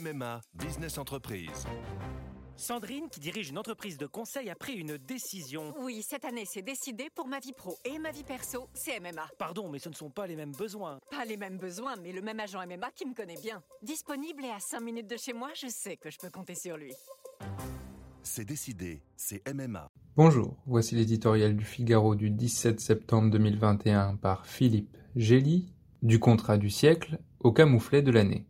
MMA Business Entreprise. Sandrine, qui dirige une entreprise de conseil, a pris une décision. Oui, cette année, c'est décidé pour ma vie pro et ma vie perso, c'est MMA. Pardon, mais ce ne sont pas les mêmes besoins. Pas les mêmes besoins, mais le même agent MMA qui me connaît bien. Disponible et à 5 minutes de chez moi, je sais que je peux compter sur lui. C'est décidé, c'est MMA. Bonjour, voici l'éditorial du Figaro du 17 septembre 2021 par Philippe Gély, du contrat du siècle au camouflet de l'année.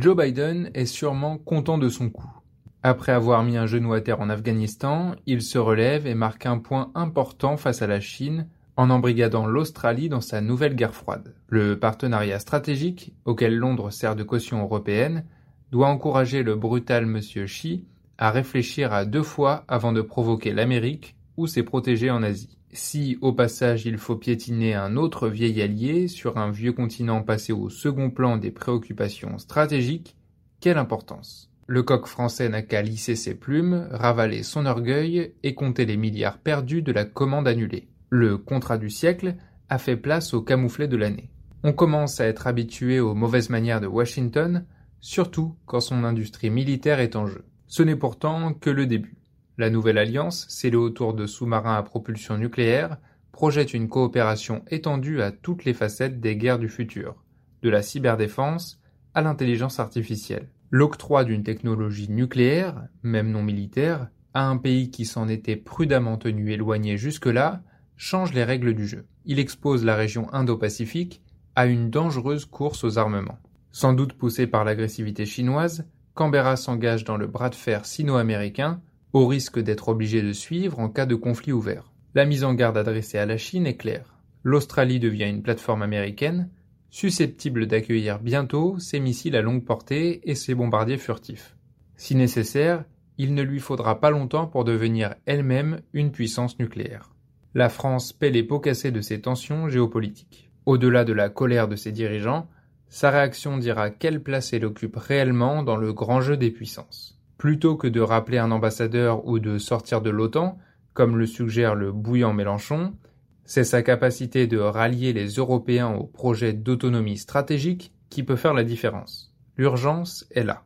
Joe Biden est sûrement content de son coup. Après avoir mis un genou à terre en Afghanistan, il se relève et marque un point important face à la Chine en embrigadant l'Australie dans sa nouvelle guerre froide. Le partenariat stratégique, auquel Londres sert de caution européenne, doit encourager le brutal monsieur Xi à réfléchir à deux fois avant de provoquer l'Amérique ou ses protégés en Asie. Si, au passage, il faut piétiner un autre vieil allié sur un vieux continent passé au second plan des préoccupations stratégiques, quelle importance Le coq français n'a qu'à lisser ses plumes, ravaler son orgueil et compter les milliards perdus de la commande annulée. Le contrat du siècle a fait place au camouflet de l'année. On commence à être habitué aux mauvaises manières de Washington, surtout quand son industrie militaire est en jeu. Ce n'est pourtant que le début. La nouvelle alliance, scellée autour de sous-marins à propulsion nucléaire, projette une coopération étendue à toutes les facettes des guerres du futur, de la cyberdéfense à l'intelligence artificielle. L'octroi d'une technologie nucléaire, même non militaire, à un pays qui s'en était prudemment tenu éloigné jusque-là, change les règles du jeu. Il expose la région Indo-Pacifique à une dangereuse course aux armements. Sans doute poussé par l'agressivité chinoise, Canberra s'engage dans le bras de fer sino-américain au risque d'être obligé de suivre en cas de conflit ouvert. La mise en garde adressée à la Chine est claire. L'Australie devient une plateforme américaine, susceptible d'accueillir bientôt ses missiles à longue portée et ses bombardiers furtifs. Si nécessaire, il ne lui faudra pas longtemps pour devenir elle-même une puissance nucléaire. La France paie les pots cassés de ces tensions géopolitiques. Au-delà de la colère de ses dirigeants, sa réaction dira quelle place elle occupe réellement dans le grand jeu des puissances plutôt que de rappeler un ambassadeur ou de sortir de l'OTAN, comme le suggère le bouillant Mélenchon, c'est sa capacité de rallier les Européens au projet d'autonomie stratégique qui peut faire la différence. L'urgence est là.